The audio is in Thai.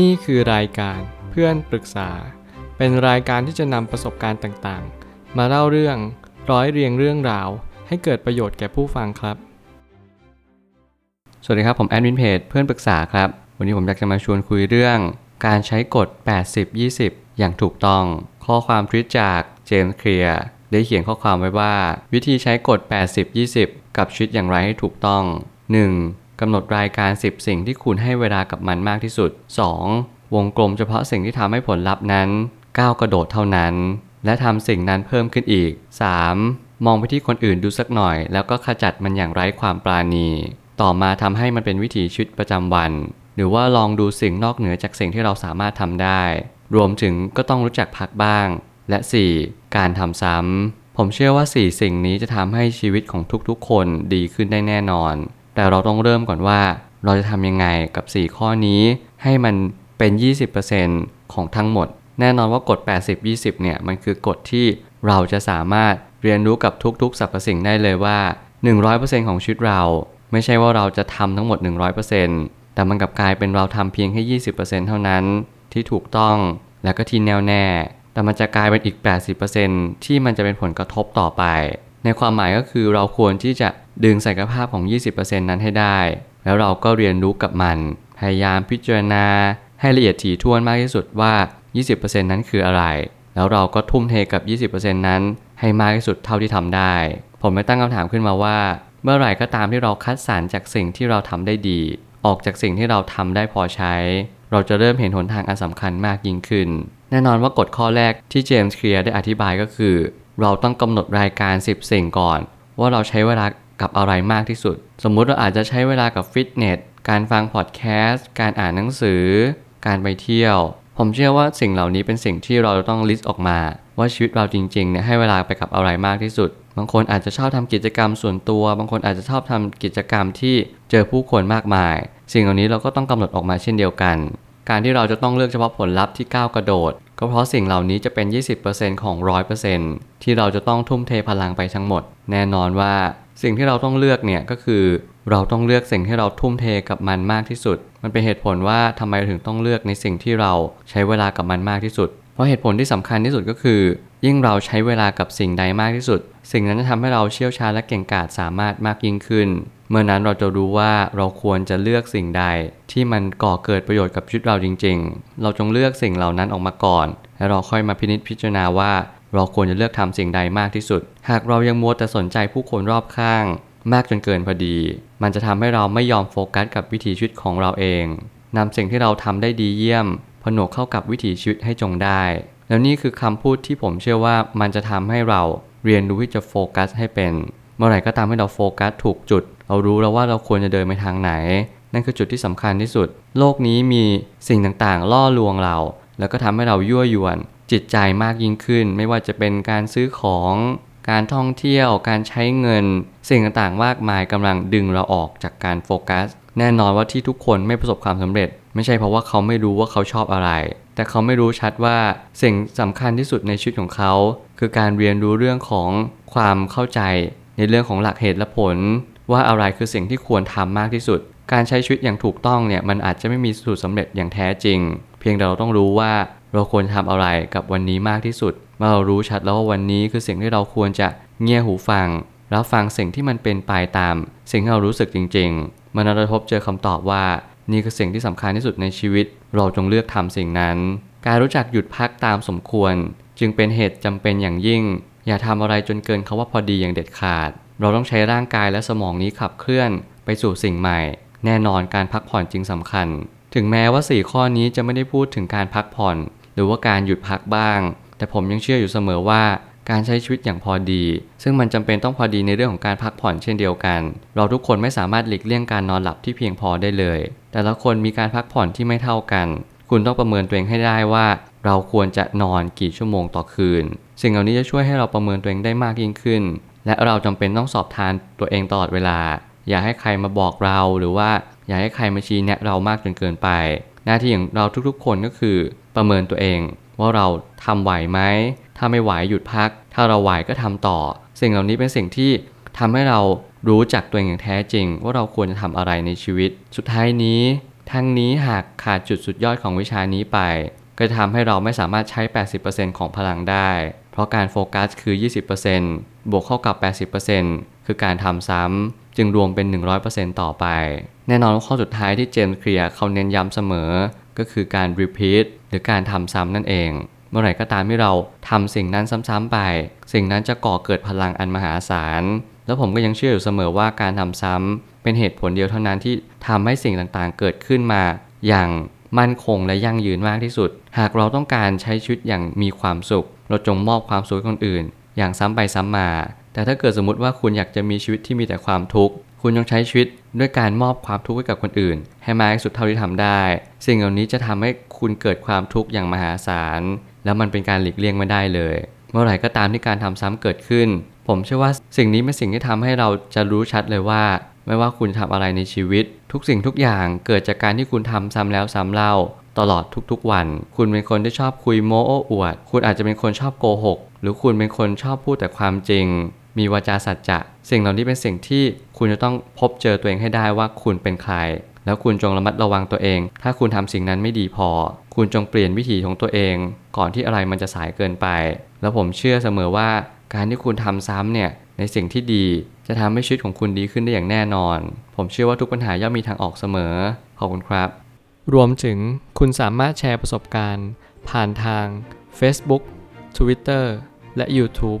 นี่คือรายการเพื่อนปรึกษา เป็นรายการที่จะนำประสบการณ์ต่างๆ มาเล่าเรื่องร้อยเรียงเรื่องราว ให้เกิดประโยชน์แก่ผู้ฟังครับ สวัสดีครับ ผมแอดมินเพจเพื่อนปรึกษาครับ วันนี้ผมอยากจะมาชวนคุยเรื่อง การใช้กฎ 80-20 อย่างถูกต้อง ข้อความทวิตจากเจมส์เคลียร์ได้เขียนข้อความไว้ว่า วิธีใช้กฎ 80-20 กับชีวิตอย่างไรให้ถูกต้อง 1. กำหนดรายการ 10 สิ่งที่คุณให้เวลากับมันมากที่สุด 2. วงกลมเฉพาะสิ่งที่ทำให้ผลลัพธ์นั้นก้าวกระโดดเท่านั้น และทำสิ่งนั้นเพิ่มขึ้นอีก 3. มองไปที่คนอื่นดูสักหน่อย แล้วก็ขจัดมันอย่างไร้ความปราณี ต่อมาทำให้มันเป็นวิถีชีวิตประจำวัน หรือว่าลองดูสิ่งนอกเหนือจากสิ่งที่เราสามารถทำได้ รวมถึงก็ต้องรู้จักพักบ้าง และ 4. การทำซ้ำผมเชื่อว่า 4 สิ่งนี้จะทำให้ชีวิตของทุกๆ คนดีขึ้นได้แน่นอน แต่เราต้องเริ่มก่อนว่า เราจะทำยังไงกับ 4 ข้อนี้ ให้มันเป็น 20%ของทั้งหมด แน่นอนว่ากฎ 80-20 เนี่ย มันคือกฎที่เราจะสามารถเรียนรู้กับทุกๆสรรพสิ่งได้เลยว่า 100%ของชีวิตเรา ไม่ใช่ว่าเราจะทำทั้งหมด 100%แต่มันกลับกลายเป็นเราทำเพียงแค่ 20%เท่านั้นที่ถูกต้องและก็ที่แน่วแน่ แต่มันจะกลายเป็นอีก 80%ที่มันจะเป็นผลกระทบต่อไป ในความหมายก็คือเราควรที่จะ ดึงศักยภาพของ 20%นั้นให้ได้ แล้วเราก็เรียนรู้กับมัน พยายามพิจารณา ให้ละเอียดถี่ถ้วนมากที่สุดว่า 20%นั้นคืออะไร แล้วเราก็ทุ่มเทกับ 20%นั้น ให้มากที่สุดเท่าที่ทำได้ ผมไม่ตั้งคำถามขึ้นมาว่า เมื่อไหร่ก็ตามที่เราคัดสรรจากสิ่งที่เราทำได้ดี ออกจากสิ่งที่เราทำได้พอใช้ เราจะเริ่มเห็นหนทางอันสำคัญมากยิ่งขึ้น แน่นอนว่ากฎข้อแรกที่เจมส์เคลียร์ได้อธิบายก็คือ เราต้องกำหนดรายการ 10 สิ่งก่อน ว่าเราใช้เวลา กับอะไรมากที่สุด สมมุติเราอาจจะใช้เวลากับฟิตเนส การฟังพอดแคสต์ การอ่านหนังสือ การไปเที่ยว ผมเชื่อว่าสิ่งเหล่านี้เป็นสิ่งที่เราต้องลิสต์ออกมา ว่าชีวิตเราจริงๆเนี่ยให้เวลาไปกับอะไรมากที่สุด บางคนอาจจะชอบทำกิจกรรมส่วนตัว บางคนอาจจะชอบทำกิจกรรมที่เจอผู้คนมากมาย สิ่งเหล่านี้เราก็ต้องกำหนดออกมาเช่นเดียวกัน การที่เราจะต้องเลือกเฉพาะผลลัพธ์ที่ก้าวกระโดด ก็เพราะสิ่งเหล่านี้จะเป็น 20%ของ 100%ที่เราจะต้องทุ่มเทพลังไปทั้งหมด แน่นอนว่า สิ่งที่เราต้องเลือกเนี่ยก็คือเราต้องเลือกสิ่งที่เราทุ่มเทกับมันมากที่สุด มันเป็นเหตุผลว่าทำไมถึงต้องเลือกในสิ่งที่เราใช้เวลากับมันมากที่สุด เพราะเหตุผลที่สำคัญที่สุดก็คือ ยิ่งเราใช้เวลากับสิ่งใดมากที่สุด สิ่งนั้นจะทำให้เราเชี่ยวชาญและเก่งกาจสามารถมากยิ่งขึ้น เมื่อนั้นเราจะรู้ว่าเราควรจะเลือกสิ่งใด ที่มันก่อเกิดประโยชน์กับชีวิตเราจริง ๆ เราจงเลือกสิ่งเหล่านั้นออกมาก่อน แล้วเราค่อยมาพินิจพิจารณาว่า เราควรจะเลือกทำสิ่งใดมากที่สุด หากเรายังมัวแต่สนใจผู้คนรอบข้าง มากจนเกินพอดี มันจะทำให้เราไม่ยอมโฟกัสกับวิถีชีวิตของเราเองนำสิ่งที่เราทำได้ดีเยี่ยม ผนวกเข้ากับวิถีชีวิตให้จงได้ แล้วนี่คือคำพูดที่ผมเชื่อว่ามันจะทำให้เราเรียนรู้ที่จะโฟกัสให้เป็น เมื่อไหร่ก็ตามให้เราโฟกัสถูกจุด เรารู้แล้วว่าเราควรจะเดินไปทางไหน นั่นคือจุดที่สำคัญที่สุด โลกนี้มีสิ่งต่างๆ ล่อลวงเรา แล้วก็ทำให้เรายั่วยวน จิตใจมากยิ่งขึ้น ไม่ว่าจะเป็นการซื้อของการท่องเที่ยวการใช้เงิน สิ่งต่างๆมากมายกำลังดึงเราออกจากการโฟกัส แน่นอนว่าที่ทุกคนไม่ประสบความสำเร็จ ไม่ใช่เพราะว่าเขาไม่รู้ว่าเขาชอบอะไร แต่เขาไม่รู้ชัดว่าสิ่งสำคัญที่สุดในชีวิตของเขา คือการเรียนรู้เรื่องของความเข้าใจ ในเรื่องของหลักเหตุและผล ว่าอะไรคือสิ่งที่ควรทำมากที่สุด การใช้ชีวิตอย่างถูกต้องเนี่ยมันอาจจะไม่มีสูตรสำเร็จอย่างแท้จริง เพียงแต่เราต้องรู้ว่า เราควรทำอะไรกับวันนี้มากที่สุด เมื่อเรารู้ชัดแล้วว่าวันนี้คือสิ่งที่เราควรจะเงี่ยหูฟังแล้วฟังสิ่งที่มันเป็นไปตาม สิ่งที่เรารู้สึกจริง ๆมื่อเราพบเจอคำตอบว่านี่คือสิ่งที่สำคัญที่สุดในชีวิต เราจงเลือกทำสิ่งนั้น การรู้จักหยุดพักตามสมควร จึงเป็นเหตุจำเป็นอย่างยิ่ง อย่าทำอะไรจนเกินคาว่าพอดีอย่างเด็ดขาด เราต้องใช้ร่างกายและสมองนี้ขับเคลื่อนไปสู่สิ่งใหม่ แน่นอนการพักผ่อนจึงสำคัญ ถึงแม้ว่า 4 ข้อนี้จะไม่ได้พูดถึงการพักผ่อน หรือว่าการหยุดพักบ้าง แต่ผมยังเชื่ออยู่เสมอว่าการใช้ชีวิตอย่างพอดี ซึ่งมันจำเป็นต้องพอดีในเรื่องของการพักผ่อนเช่นเดียวกัน เราทุกคนไม่สามารถหลีกเลี่ยงการนอนหลับที่เพียงพอได้เลย แต่ละคนมีการพักผ่อนที่ไม่เท่ากัน คุณต้องประเมินตัวเองให้ได้ว่า เราควรจะนอนกี่ชั่วโมงต่อคืน สิ่งเหล่านี้จะช่วยให้เราประเมินตัวเองได้มากยิ่งขึ้น และเราจำเป็นต้องสอบทานตัวเองตลอดเวลา อย่าให้ใครมาบอกเราหรือว่าอย่าให้ใครมาชี้แนะเรามากจนเกินไป หน้าที่ของเราทุกๆ คนก็คือ ประเมินตัวเองว่าเราทำไหวไหม ถ้าไม่ไหวหยุดพัก ถ้าเราไหวก็ทำต่อ สิ่งเหล่านี้เป็นสิ่งที่ทำให้เรารู้จักตัวเองอย่างแท้จริง ว่าเราควรจะทำอะไรในชีวิต สุดท้ายนี้ ทั้งนี้หากขาดจุดสุดยอดของวิชานี้ไป ก็จะทำให้เราไม่สามารถใช้ 80%ของพลังได้ เพราะการโฟกัสคือ 20%บวกเข้ากับ 80%คือการทำซ้ำจึงรวมเป็น 100%ต่อไป แน่นอนข้อสุดท้ายที่เจมส์เคลียร์เขาเน้นย้ำเสมอ ก็คือการ repeat หรือการทำซ้ำนั่นเอง เมื่อไหร่ก็ตามที่เราทำสิ่งนั้นซ้ำๆไป สิ่งนั้นจะก่อเกิดพลังอันมหาศาล แล้วผมก็ยังเชื่ออยู่เสมอว่าการทำซ้ำเป็นเหตุผลเดียวเท่านั้นที่ทำให้สิ่งต่างๆ เกิดขึ้นมา อย่างมั่นคงและยั่งยืนมากที่สุด หากเราต้องการใช้ชีวิตอย่างมีความสุข เราจงมอบความสุขคนอื่น อย่างซ้ำไปซ้ำมา แต่ถ้าเกิดสมมติว่าคุณอยากจะมีชีวิตที่มีแต่ความทุกข์ คุณจงใช้ชีวิตด้วยการมอบความทุกข์ให้กับคนอื่น ให้มากที่สุดเท่าที่ทำได้ สิ่งเหล่านี้จะทำให้คุณเกิดความทุกข์อย่างมหาศาล แล้วมันเป็นการหลีกเลี่ยงไม่ได้เลย เมื่อไหร่ก็ตามที่การทำซ้ำเกิดขึ้น ผมเชื่อว่าสิ่งนี้เป็นสิ่งที่ทำให้เราจะรู้ชัดเลยว่า ไม่ว่าคุณทำอะไรในชีวิต ทุกสิ่งทุกอย่างเกิดจากการที่คุณทำซ้ำแล้วซ้ำเล่าตลอดทุกๆวัน คุณเป็นคนที่ชอบคุยโม้โอ้อวด คุณอาจจะเป็นคนชอบโกหก หรือคุณเป็นคนชอบพูดแต่ความจริง มีวาจาสัจจะสิ่งเหล่านี้เป็นสิ่งที่คุณจะต้องพบเจอตัวเองให้ได้ว่าคุณเป็นใคร แล้วคุณจงระมัดระวังตัวเอง ถ้าคุณทำสิ่งนั้นไม่ดีพอ คุณจงเปลี่ยนวิถีของตัวเอง ก่อนที่อะไรมันจะสายเกินไป แล้วผมเชื่อเสมอว่าการที่คุณทำซ้ำเนี่ยในสิ่งที่ดีจะทำให้ชีวิตของคุณดีขึ้นได้อย่างแน่นอน ผมเชื่อว่าทุกปัญหาย่อมมีทางออกเสมอ ขอบคุณครับ รวมถึงคุณสามารถแชร์ประสบการณ์ ผ่านทาง Facebook Twitter และ YouTube